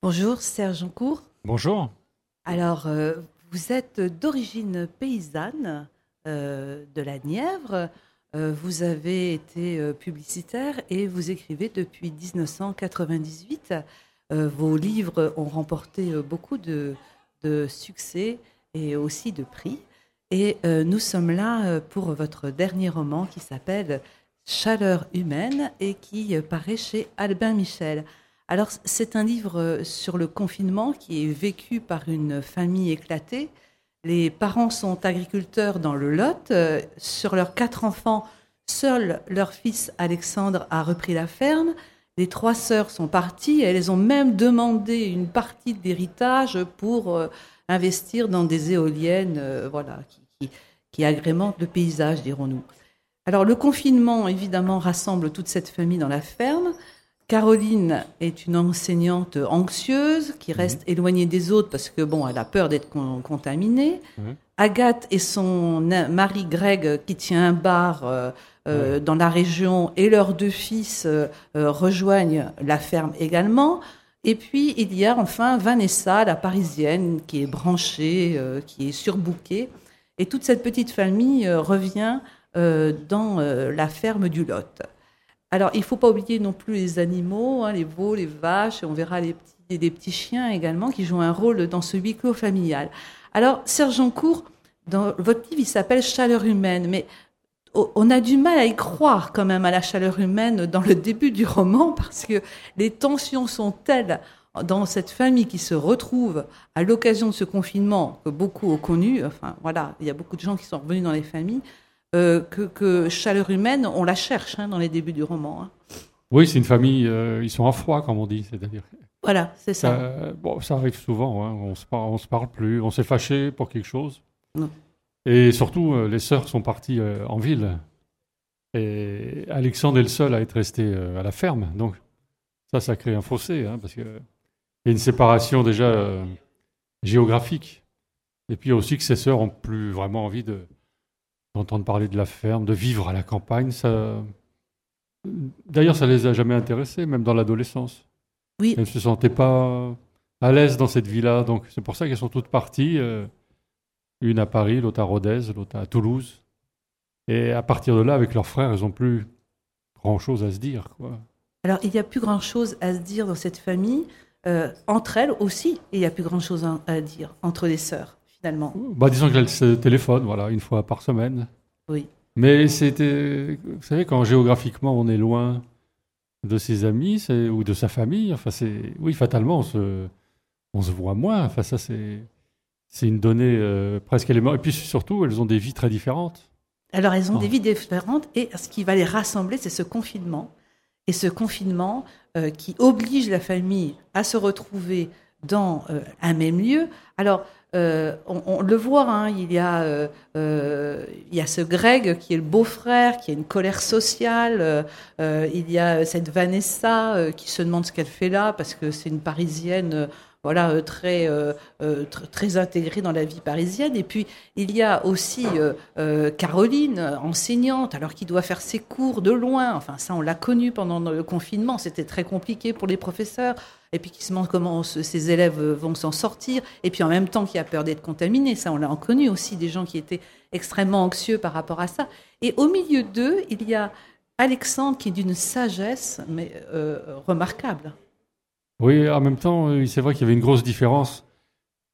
Bonjour Serge Encourt. Bonjour. Alors, euh, vous êtes d'origine paysanne euh, de la Nièvre. Euh, vous avez été publicitaire et vous écrivez depuis 1998. vos livres ont remporté beaucoup de, de, succès et aussi de prix. Et nous sommes là pour votre dernier roman qui s'appelle Chaleur humaine et qui paraît chez Albin Michel. Alors, c'est un livre euh, sur le confinement qui est vécu par une famille éclatée. Les parents sont agriculteurs dans le Lot. Euh, sur leurs quatre enfants, seul leur fils Alexandre a repris la ferme. Les trois sœurs sont parties. Elles ont même demandé une partie d'héritage pour euh, investir dans des éoliennes, voilà, qui, qui agrémentent le paysage, dirons-nous. Alors, le confinement, évidemment, rassemble toute cette famille dans la ferme. Caroline est une enseignante anxieuse qui mhm. reste éloignée des autres parce que bon, elle a peur d'être contaminée. Mhm. Agathe et son mari Greg qui tient un bar euh, euh, dans la région et leurs deux fils euh, rejoignent la ferme également. Et puis il y a enfin Vanessa, la parisienne, qui est branchée, qui est surbookée. Et toute cette petite famille revient dans la ferme du Lot. Alors, il ne faut pas oublier non plus les animaux, hein, les veaux, les vaches, et on verra les petits, petits chiens également qui jouent un rôle dans ce huis clos familial. Alors, Serge Encourt, dans votre livre, il s'appelle Chaleur humaine, mais on a du mal à y croire quand même à la chaleur humaine dans le début du roman parce que les tensions sont telles dans cette famille qui se retrouve à l'occasion de ce confinement que beaucoup ont connu. Enfin, voilà, il y a beaucoup de gens qui sont revenus dans les familles. Euh, que, chaleur humaine, on la cherche hein, dans les débuts du roman. Hein. Oui, c'est une famille, euh, ils sont en froid, comme on dit, c'est-à-dire. Voilà, c'est ça. bon, ça arrive souvent, hein, on se on se parle plus, on s'est fâché pour quelque chose. Et surtout, euh, les sœurs sont parties en ville. Et Alexandre est le seul à être resté à la ferme. Donc, ça, ça crée un fossé, parce qu'il y a une séparation déjà géographique. Et puis aussi que ses sœurs ont plus vraiment envie de, d'entendre parler de la ferme, de vivre à la campagne. Ça... D'ailleurs, ça les a jamais intéressés, même dans l'adolescence. Oui. Elles ne se sentaient pas à l'aise dans cette vie-là. Donc, c'est pour ça qu'elles sont toutes parties. Euh, une à Paris, l'autre à Rodez, l'autre à Toulouse. Et à partir de là, avec leurs frères, elles n'ont plus grand-chose à se dire. Quoi. Alors, il n'y a plus grand-chose à se dire dans cette famille. Euh, entre elles aussi, il n'y a plus grand-chose à dire entre les sœurs finalement bah, Disons qu'elle se téléphone, voilà, une fois par semaine. Oui. Mais c'était, vous savez, quand géographiquement on est loin de ses amis ou de sa famille, enfin c'est, oui, fatalement on se, on se voit moins. Enfin ça c'est, c'est une donnée euh, presque élémentaire. Et puis surtout, elles ont des vies très différentes. Alors elles ont des vies différentes et ce qui va les rassembler, c'est ce confinement. Et ce confinement euh, qui oblige la famille à se retrouver dans euh, un même lieu. Alors, euh, on, le voit, hein, il, y a, euh, il y a ce Greg qui est le beau-frère, qui a une colère sociale. il y a cette Vanessa qui se demande ce qu'elle fait là parce que c'est une Parisienne voilà, très, très intégrée dans la vie parisienne. Et puis, il y a aussi Caroline, enseignante, alors qui doit faire ses cours de loin. Enfin, ça, on l'a connu pendant le confinement. C'était très compliqué pour les professeurs. Et puis, qui se demande comment ces élèves vont s'en sortir. Et puis, en même temps, qui a peur d'être contaminé. Ça, on l'a connu aussi, des gens qui étaient extrêmement anxieux par rapport à ça. Et au milieu d'eux, il y a Alexandre qui est d'une sagesse mais remarquable. Oui, en même temps, euh, c'est vrai qu'il y avait une grosse différence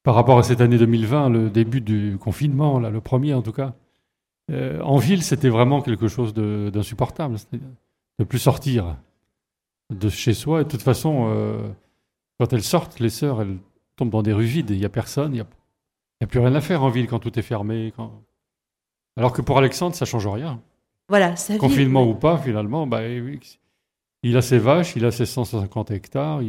par rapport à cette année 2020, le début du confinement, là, le premier en tout cas. Euh, en ville, c'était vraiment quelque chose d'insupportable, de, ne plus sortir de chez soi. Et de toute façon, euh, quand elles sortent, les sœurs, elles tombent dans des rues vides, il n'y a personne, il n'y a, plus rien à faire en ville quand tout est fermé. Alors que pour Alexandre, ça change rien. Voilà, Confinement ou pas, finalement, bah, il a ses vaches, il a ses 150 hectares.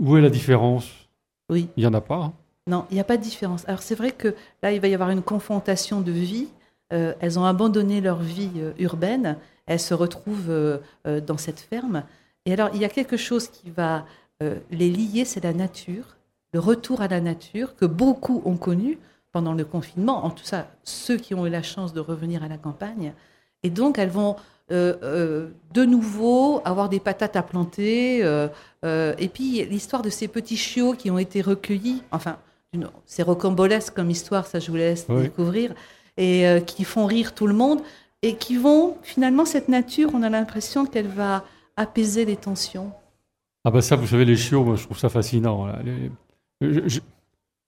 Où est la différence? Oui. Il n'y en a pas. Hein. Non, il n'y a pas de différence. Alors c'est vrai que là, il va y avoir une confrontation de vie. Euh, elles ont abandonné leur vie euh, urbaine. Elles se retrouvent euh, dans cette ferme. Et alors, il y a quelque chose qui va les lier, c'est la nature, le retour à la nature que beaucoup ont connu pendant le confinement. En tout cas, ceux qui ont eu la chance de revenir à la campagne. Et donc, elles vont de nouveau avoir des patates à planter. et puis l'histoire de ces petits chiots qui ont été recueillis, enfin, c'est rocambolesque comme histoire, ça je vous laisse découvrir, et qui font rire tout le monde, et qui vont, finalement, cette nature, on a l'impression qu'elle va apaiser les tensions. Ah ben ça, vous savez, les chiots, moi, je trouve ça fascinant.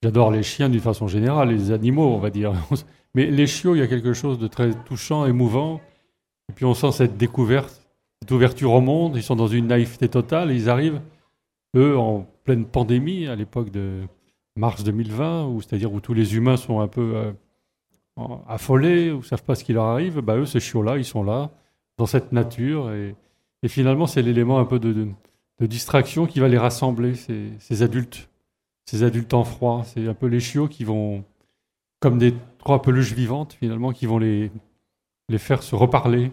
J'adore les chiens d'une façon générale, les animaux, on va dire. Mais les chiots, il y a quelque chose de très touchant, émouvant. Et puis on sent cette découverte, cette ouverture au monde. Ils sont dans une naïveté totale. Ils arrivent, eux, en pleine pandémie, à l'époque de mars 2020, où c'est-à-dire où tous les humains sont un peu euh, affolés, ou savent pas ce qui leur arrive. Bah, eux, ces chiots-là, ils sont là, dans cette nature. Et, finalement, c'est l'élément un peu de, distraction qui va les rassembler, ces adultes ces adultes en froid. C'est un peu les chiots qui vont, comme des trois peluches vivantes finalement, qui vont les, les faire se reparler.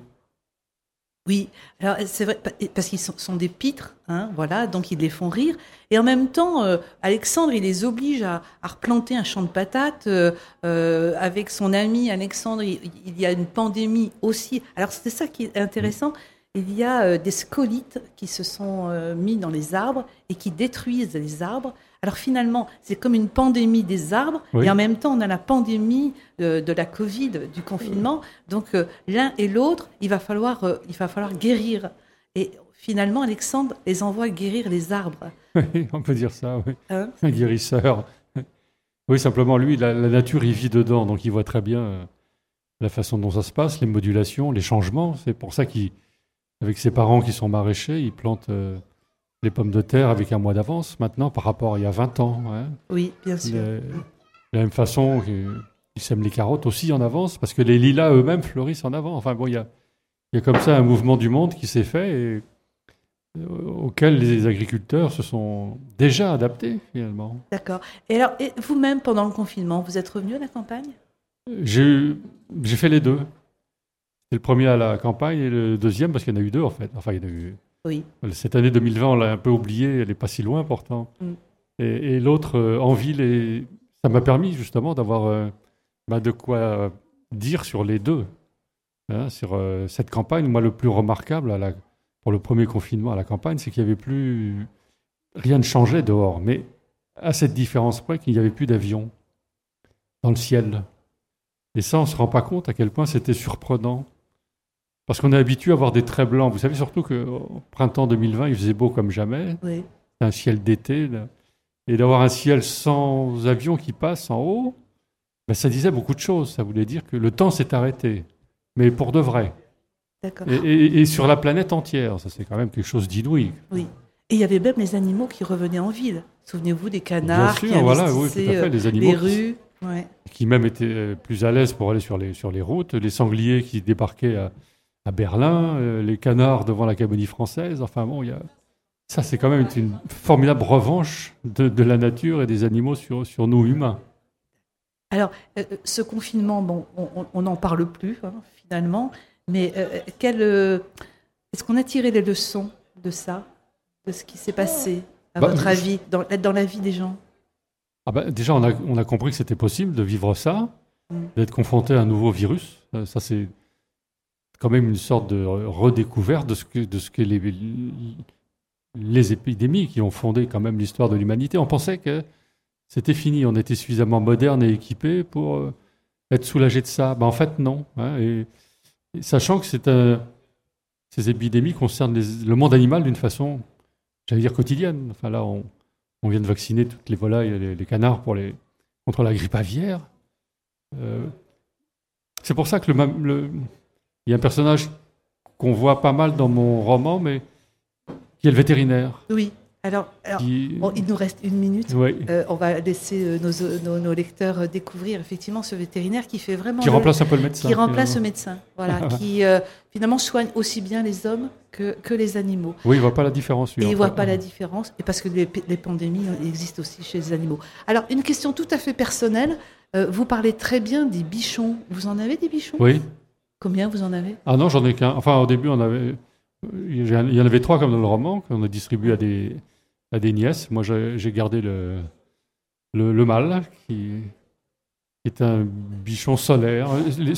Oui, alors c'est vrai parce qu'ils sont, des pitres, hein, voilà, donc ils les font rire. Et en même temps, euh, Alexandre, il les oblige à, replanter un champ de patates. Euh, euh, avec son ami Alexandre, il, y a une pandémie aussi. Alors c'est ça qui est intéressant. Il y a des scolites qui se sont mis dans les arbres et qui détruisent les arbres. Alors finalement, c'est comme une pandémie des arbres, et en même temps, on a la pandémie de, la Covid, du confinement. Donc euh, l'un et l'autre, il va falloir, euh, il va falloir guérir. Et finalement, Alexandre les envoie guérir les arbres. Oui, on peut dire ça, oui. Hein? Un guérisseur. Oui, simplement, lui, la, nature, il vit dedans, donc il voit très bien euh, la façon dont ça se passe, les modulations, les changements. C'est pour ça qu'avec ses parents qui sont maraîchers, il plante les pommes de terre avec un mois d'avance maintenant par rapport à il y a 20 ans. Hein. Oui, bien sûr. de la même façon qu'ils sèment les carottes aussi en avance, parce que les lilas eux-mêmes fleurissent en avant. Enfin bon, il y a, y a comme ça un mouvement du monde qui s'est fait et euh, auquel les agriculteurs se sont déjà adaptés finalement. D'accord. Et alors, vous-même, pendant le confinement, vous êtes revenu à la campagne? J'ai fait les deux. C'est le premier à la campagne et le deuxième parce qu'il y en a eu deux en fait. Enfin, il y en a eu cette année 2020, on l'a un peu oubliée, elle n'est pas si loin pourtant. Mm. Et, l'autre euh, en ville, et ça m'a permis justement d'avoir euh, bah, de quoi dire sur les deux. Hein, sur euh, cette campagne, moi, le plus remarquable à la, pour le premier confinement à la campagne, c'est qu'il n'y avait plus. Rien ne changeait dehors, mais à cette différence près qu'il n'y avait plus d'avions dans le ciel. Et ça, on ne se rend pas compte à quel point c'était surprenant. Parce qu'on est habitué à avoir des traits blancs. Vous savez surtout qu'au printemps 2020, il faisait beau comme jamais. Oui. Un ciel d'été. Et d'avoir un ciel sans avion qui passe en haut, ben, ça disait beaucoup de choses. Ça voulait dire que le temps s'est arrêté. Mais pour de vrai. Et, et, sur la planète entière. Ça, c'est quand même quelque chose d'inouï. Oui. Et il y avait même les animaux qui revenaient en ville. Souvenez-vous des canards Bien sûr, voilà, oui, tout à fait. Les animaux les rues. Qui, même étaient plus à l'aise pour aller sur les, sur les routes. Les sangliers qui débarquaient à à Berlin, euh, les canards devant la Cabonie française. Enfin bon, il y a... ça c'est quand même une formidable revanche de, la nature et des animaux sur, sur nous humains. Alors, euh, euh, ce confinement, bon, on n'en parle plus hein, finalement, mais quel, est-ce qu'on a tiré des leçons de ça, de ce qui s'est passé, à bah, votre avis, dans, dans, la vie des gens? Ah bah, Déjà, on a, on a compris que c'était possible de vivre ça, mm. d'être confronté à un nouveau virus. Ça, c'est quand même une sorte de redécouverte de ce que, de ce que les, les épidémies qui ont fondé quand même l'histoire de l'humanité. On pensait que c'était fini, on était suffisamment moderne et équipé pour euh, être soulagé de ça. Ben, en fait, non. Hein, et, sachant que c'est ces épidémies concernent le monde animal d'une façon, j'allais dire, quotidienne. Enfin là, on, on, vient de vacciner toutes les volailles, les, les canards pour les, contre la grippe aviaire. Euh, c'est pour ça que le, il y a un personnage qu'on voit pas mal dans mon roman, mais qui est le vétérinaire. Oui. Alors, il nous reste une minute. Euh, on va laisser euh, nos, lecteurs euh, découvrir effectivement ce vétérinaire qui fait vraiment. Qui remplace un peu le médecin. Qui remplace le médecin, voilà. qui finalement soigne aussi bien les hommes que, que les animaux. Oui, il ne voit pas la différence. et il ne voit pas la différence, et parce que les, les, pandémies existent aussi chez les animaux. Alors, une question tout à fait personnelle. vous parlez très bien des bichons. Vous en avez des bichons? Oui. Combien vous en avez? Ah non, j'en ai qu'un. Enfin, au début, on avait, il y en avait trois comme dans le roman qu'on a distribué à des, à des nièces. Moi, j'ai gardé le, le, mâle, qui, qui, est un bichon solaire. Les,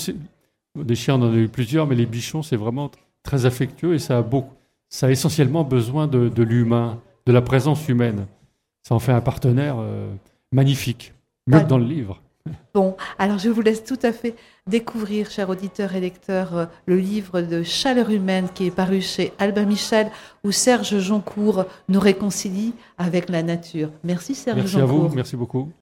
des chiens, on en a eu plusieurs, mais les bichons, c'est vraiment très affectueux et ça a, beaucoup, ça a essentiellement besoin de, de l'humain, de la présence humaine. Ça en fait un partenaire euh, magnifique, mieux que dans le livre. Bon, alors je vous laisse tout à fait découvrir, chers auditeurs et lecteurs, euh, le livre de Chaleur humaine qui est paru chez Albin Michel, où Serge Joncourt nous réconcilie avec la nature. Merci Serge Merci à vous, merci beaucoup.